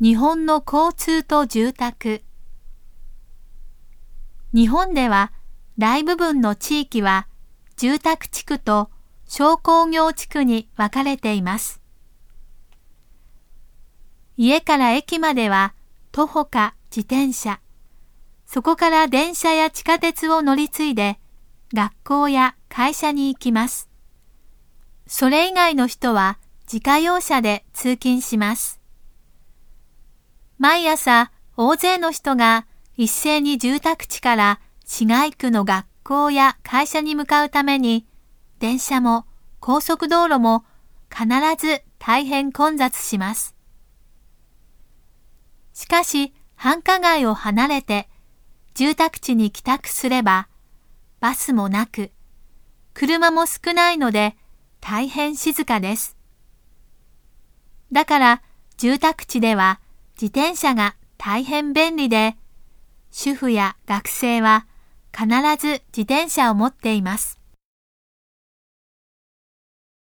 日本の交通と住宅日本では大部分の地域は住宅地区と商工業地区に分かれています。家から駅までは徒歩か自転車、そこから電車や地下鉄を乗り継いで学校や会社に行きます。それ以外の人は自家用車で通勤します。毎朝大勢の人が一斉に住宅地から市街区の学校や会社に向かうために電車も高速道路も必ず大変混雑します。しかし繁華街を離れて住宅地に帰宅すればバスもなく車も少ないので大変静かです。だから住宅地では自転車が大変便利で、主婦や学生は必ず自転車を持っています。